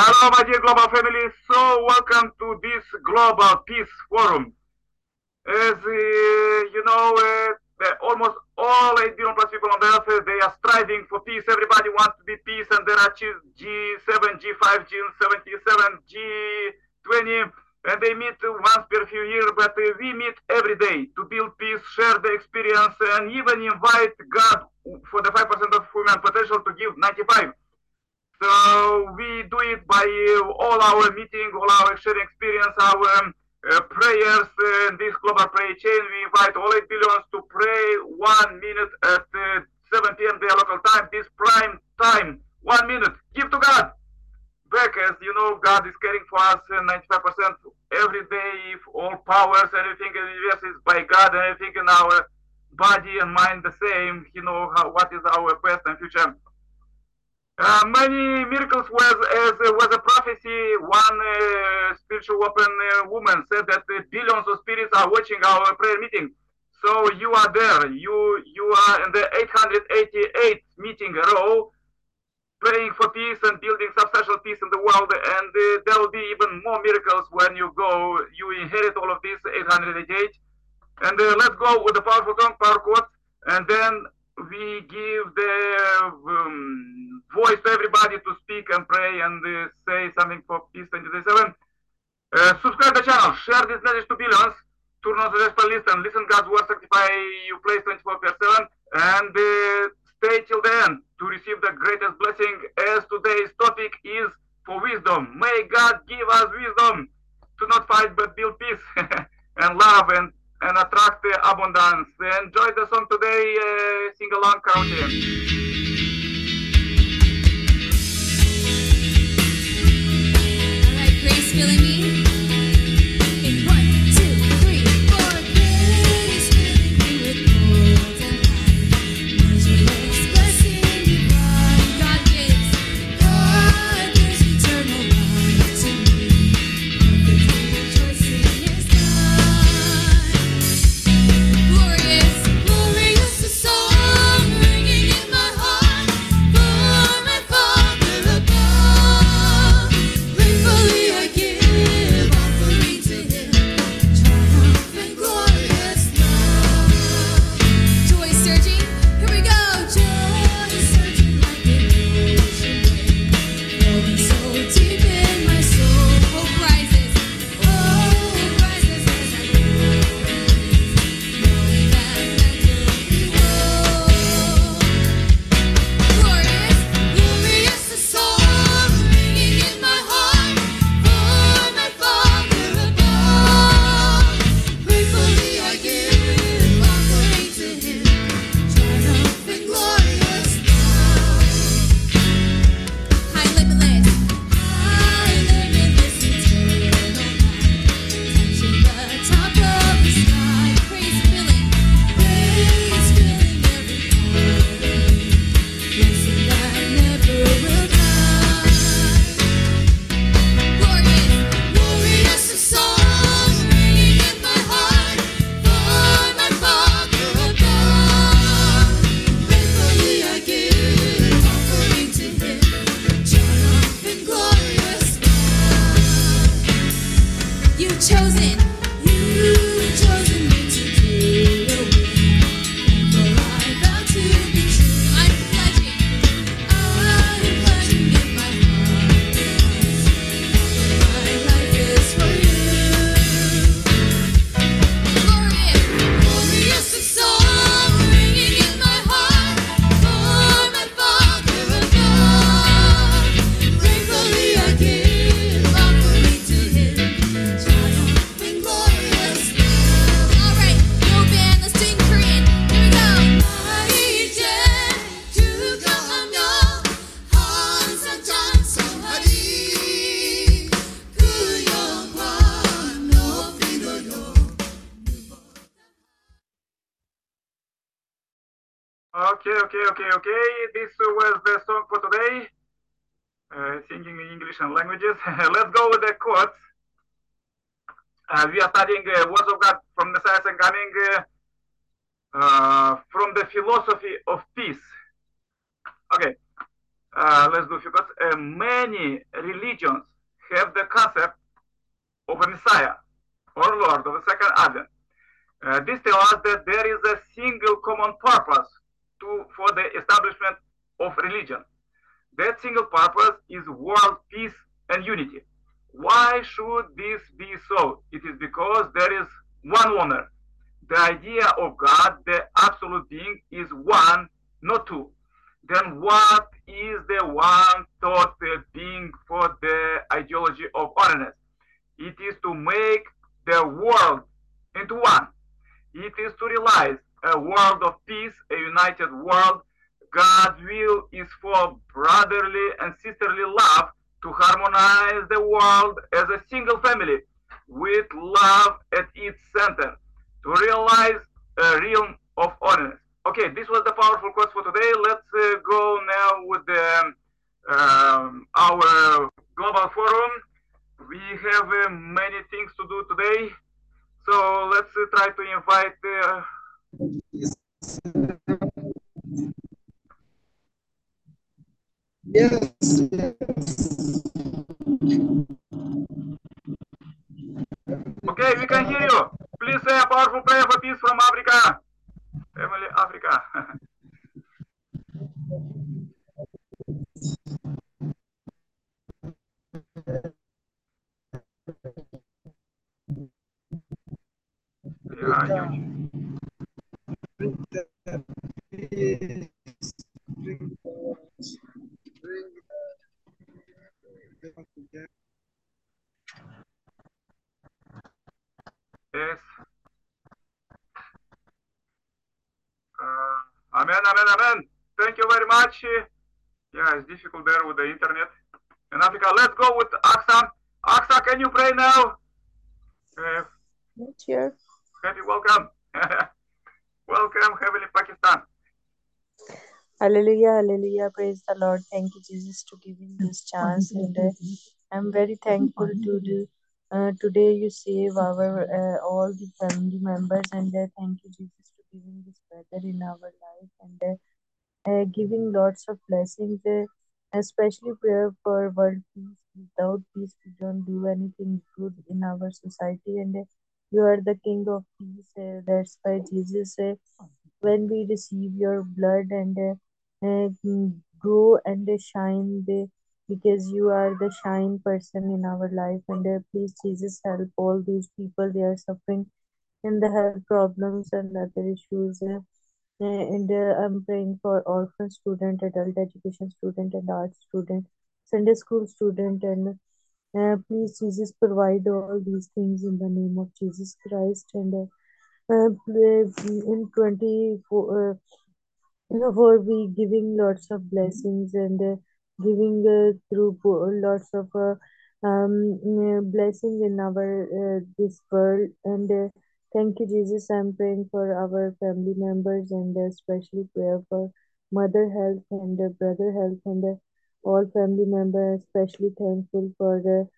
hello, my dear global family. So, welcome to this global peace forum. As uh, you know, uh, almost all 8 billion plus people on the earth, uh, they are striving for peace. Everybody wants to be peace, and there are G7, G5, G77, G20, and they meet once per few years, but uh, we meet every day to build peace, share the experience, and even invite God for the 5% of human potential to give 95. So we do it by all our meeting, all our sharing experience, our um, uh, prayers, uh, this global prayer chain. We invite all 8 billions to pray one minute at uh, 7 p.m. their local time, this prime time, one minute. Give to God. Back as you know, God is caring for us 95% every day. If all powers, everything in the universe is by God, and everything in our body and mind the same. You know what is our best and future. Uh, many miracles was as uh, was a prophecy. One uh, spiritual open uh, woman said that billions of spirits are watching our prayer meeting. So you are there. You you are in the 888 meeting row, praying for peace and building substantial peace in the world. And uh, there will be even more miracles when you go. You inherit all of this 888. And uh, let's go with the powerful tongue, power quote, and then we give the um, voice everybody to speak and pray and uh, say something for Peace 2027. Uh, subscribe the channel, share this message to billions, turn on the gospel list and listen God's word, sanctify you place 24 per 7, and uh, stay till the end to receive the greatest blessing as today's topic is for wisdom. May God give us wisdom to not fight but build peace and love and and attract abundance. Enjoy the song today, uh, sing along, karaoke. Feeling me? Okay, okay, okay. This was the song for today. Uh, singing in English and languages. Let's go with the quotes. Uh, we are studying uh, words of God from Messiah and coming uh, uh, from the philosophy of peace. Okay. uh, let's do because uh, many religions have the concept of a Messiah or Lord of the second advent. This tells us that there is a single common purpose to for the establishment of religion. That single purpose is world peace and unity. Why should this be so? It is because there is one owner. The idea of God, the absolute being, is one, not two. Then what is the one thought being for the ideology of oneness? It is to make the world into one. It is to realize a world of peace, a united world. God's will is for brotherly and sisterly love to harmonize the world as a single family with love at its center to realize a realm of honest. Okay, this was the powerful quote for today. Let's uh, go now with the, um, our global forum. We have uh, many things to do today, so let's uh, try to invite. Yes. okay, we can hear you. Please say a powerful prayer for peace from Africa. Family Africa. Yes. Uh, amen, amen, amen. Thank you very much. Yeah, it's difficult there with the internet. In Africa, let's go with Aksa. Aksa, can you pray now? Uh, happy welcome. welcome, Heavenly Pakistan. Hallelujah, hallelujah. Praise the Lord. Thank you, Jesus, to giving this chance. And uh, I'm very thankful to do. Uh, today you save our uh, all the family members, and uh, thank you, Jesus, for giving this weather in our life and uh, uh, giving lots of blessings. Uh, especially prayer for world peace. Without peace, we don't do anything good in our society. And you are the King of peace. That's why Jesus when we receive your blood and mm, grow and shine the, because you are the shine person in our life and uh, please jesus help all these people. They are suffering in the health problems and other issues uh, and uh, i'm praying for orphan student adult education student and art student sunday school student and uh, please jesus provide all these things in the name of jesus christ. And uh, uh, in 24 uh, you know, for we giving lots of blessings and giving uh, through lots of uh, um, uh, blessings in our this world. And thank you, Jesus. I'm praying for our family members and especially prayer for mother health and brother health and all family members. Especially thankful for the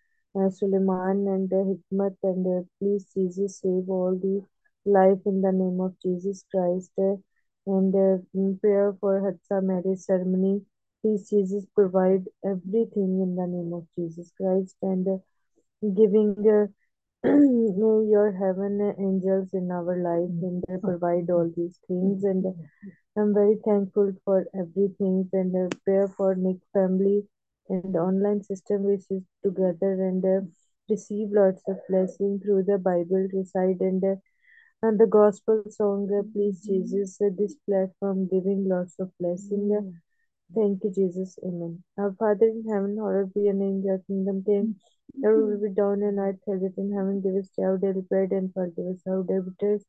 uh, Suleiman and uh, Hikmat and uh, please Jesus save all the life in the name of Jesus Christ. Uh, and uh, prayer for Hatsa marriage ceremony. Please, Jesus, provide everything in the name of Jesus Christ and giving uh, your heaven angels in our life and uh, provide all these things. And I'm very thankful for everything and uh, prayer for Nick family and online system which is together and uh, receive lots of blessing through the Bible recite and uh, and the gospel song, uh, Please Jesus, uh, this platform giving lots of blessing. Thank you, Jesus. Amen. Our Father in heaven, hallowed be your name, your kingdom came. Your will be done on earth as it in heaven. Give us our daily bread and forgive us our debtors.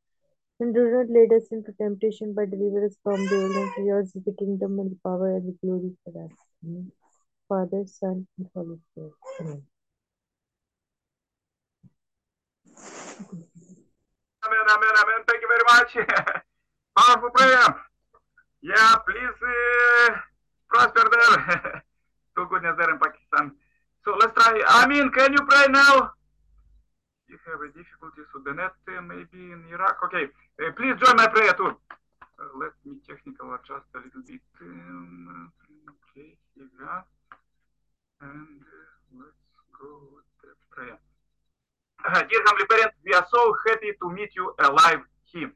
And do not lead us into temptation, but deliver us from the evil. And for yours is the kingdom and the power and the glory forever. Amen. Father, Son, and Holy Spirit. Amen. Amen, amen, amen. Thank you very much. Powerful prayer. Yeah, please uh, prosper there. to goodness there in Pakistan. So let's try. Mean, can you pray now? You have a difficulties with the net, uh, maybe in Iraq. Okay, uh, please join my prayer too. Uh, let me technical adjust a little bit. Um, okay. Yeah. And uh, let's go with the prayer. Uh, dear Heavenly Parent, we are so happy to meet you alive here.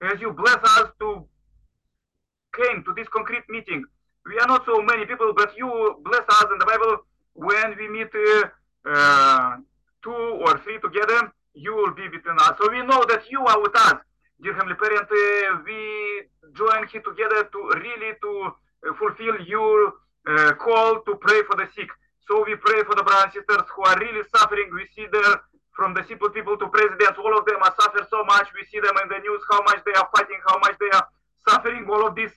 As you bless us to came to this concrete meeting, we are not so many people, but you bless us in the Bible when we meet uh, uh, two or three together, you will be between us. So we know that you are with us, dear Heavenly Parent. Uh, we join here together to really to fulfill your uh, call to pray for the sick. So we pray for the brothers and sisters who are really suffering. We see there from the simple people to presidents, all of them are suffering so much. We see them in the news how much they are fighting, how much they are suffering. All of these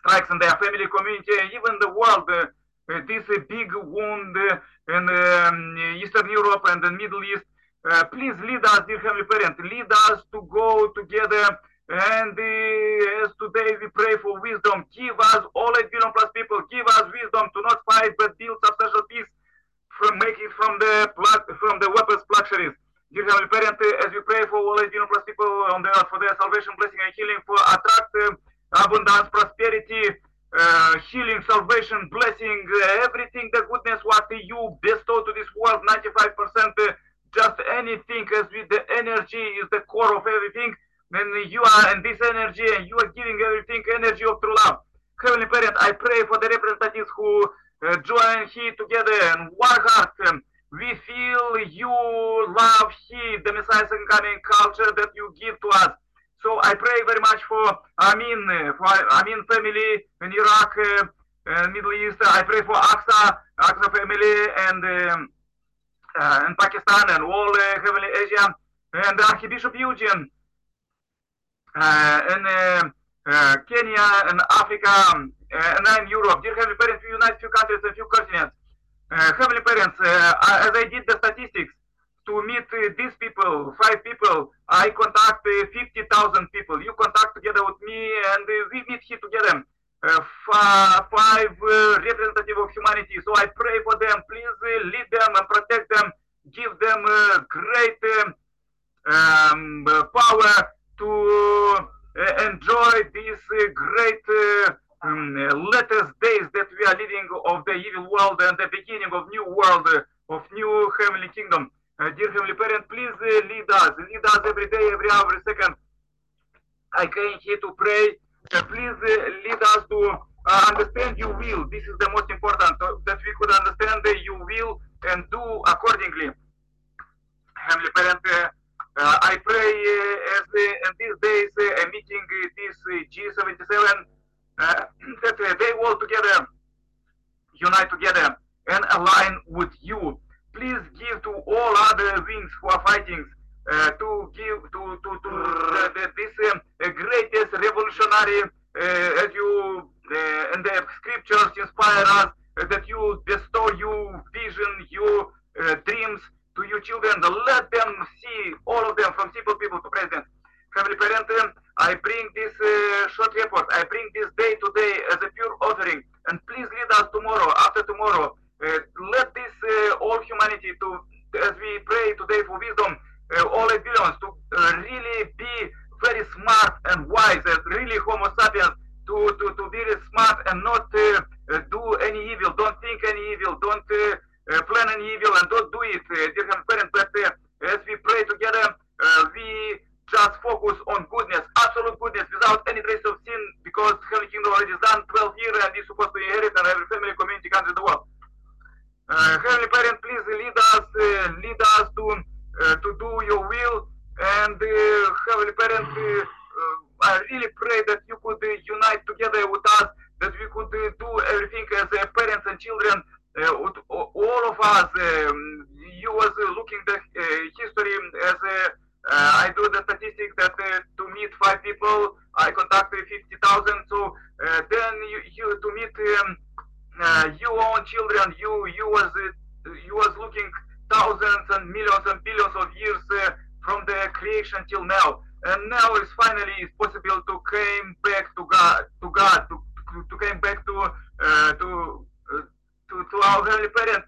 strikes in their family, community, even the world. Uh, uh, this big wound uh, in um, Eastern Europe and the Middle East. Please lead us, dear Heavenly Parent. Lead us to go together. And uh, as today we pray for wisdom, give us all 8 billion plus people, give us wisdom to not fight but build substantial peace from make it from the from the weapons luxuries. Dear Heavenly Parent, as we pray for all 8 billion plus people on the earth for their salvation, blessing, and healing, for attract uh, abundance, prosperity, uh, healing, salvation, blessing, uh, everything, the goodness what you bestow to this world, 95%, uh, just anything as with the energy is the core of everything. Then you are in this energy and you are giving everything energy of true love. Heavenly Parent, I pray for the representatives who uh, join here together and one heart. Um, we feel you love here, the Messiah coming culture that you give to us. So I pray very much for Uh, for Amin family in Iraq, uh, Middle East. I pray for Aqsa, Aqsa family, and um, uh, in Pakistan and all uh, Heavenly Asia, and Archbishop Eugene uh, in uh, Kenya and Africa, uh, and I'm Europe. Dear Heavenly Parents, we unite few countries and few continents. Uh, Heavenly Parents, uh, as I did the statistics, to meet uh, these people, five people, I contact uh, 50,000 people. You contact together with me and uh, we meet here together. Uh, fi- five uh, representative of humanity. So I pray for them. Please uh, lead them and protect them. Give them great um, um, power to enjoy these great um, latest days that we are living of the evil world and the beginning of new world, of new heavenly kingdom. Uh, dear Heavenly Parent, please uh, lead us, lead us every day, every hour, every second. I came here to pray. Uh, please lead us to understand your will. This is the most important, that we could understand your will and do accordingly. Heavenly Parent, I pray as in these days, a meeting this uh, G77, uh, that they all together unite together and align with you. Please give to all other wings who are fighting uh, to give to to to the, this um, greatest revolutionary uh, as you uh, in the scriptures inspire us uh, that you bestow you vision you uh, dreams to your children let them see all of them from simple people to presidents Heavenly Parent, um, I bring this uh, short report. I bring this day today as a pure offering, and please lead us tomorrow, after tomorrow. Uh, let this uh, all humanity to, as we pray today for wisdom, uh, all billions to uh, really be very smart and wise, and really Homo sapiens to to to be really smart and not uh, uh, do any evil. Don't think any evil. Don't uh, uh, plan any evil, and don't do it, uh, dear Heavenly Parent. But uh, as we pray together, uh, we just focus on goodness, absolute goodness, without any trace of sin, because Heavenly Kingdom already is done 12 years and is supposed to inherit in every family, community, country in the world. Uh, Heavenly Parent, please lead us, uh, lead us to uh, to do Your will, and uh, Heavenly Parent, uh, uh, That You could unite together with us, that we could do everything as parents and children, uh, all of us. Um, you was uh, looking the uh, history as a uh, I do the statistics that uh, to meet five people, I contacted 50,000. So uh, then you, you to meet um, uh, your own children, you you was uh, you was looking thousands and millions and billions of years uh, from the creation till now, and now is finally is possible to came back to God, to God, to to, to came back to uh, to, uh, to to our heavenly parents,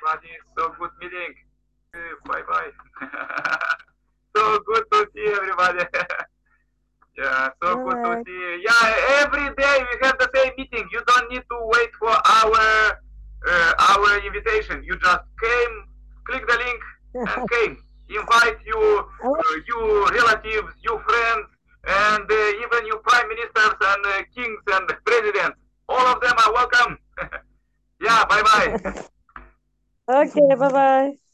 everybody. So good meeting. Bye bye. so good to see everybody. yeah, so good to see. Yeah, every day we have the same meeting. You don't need to wait for our uh, our invitation. You just came, click the link, and came. Invite you, uh, you relatives, you friends, and uh, even you prime ministers and uh, kings and presidents. All of them are welcome. yeah, bye bye. Okay, bye bye.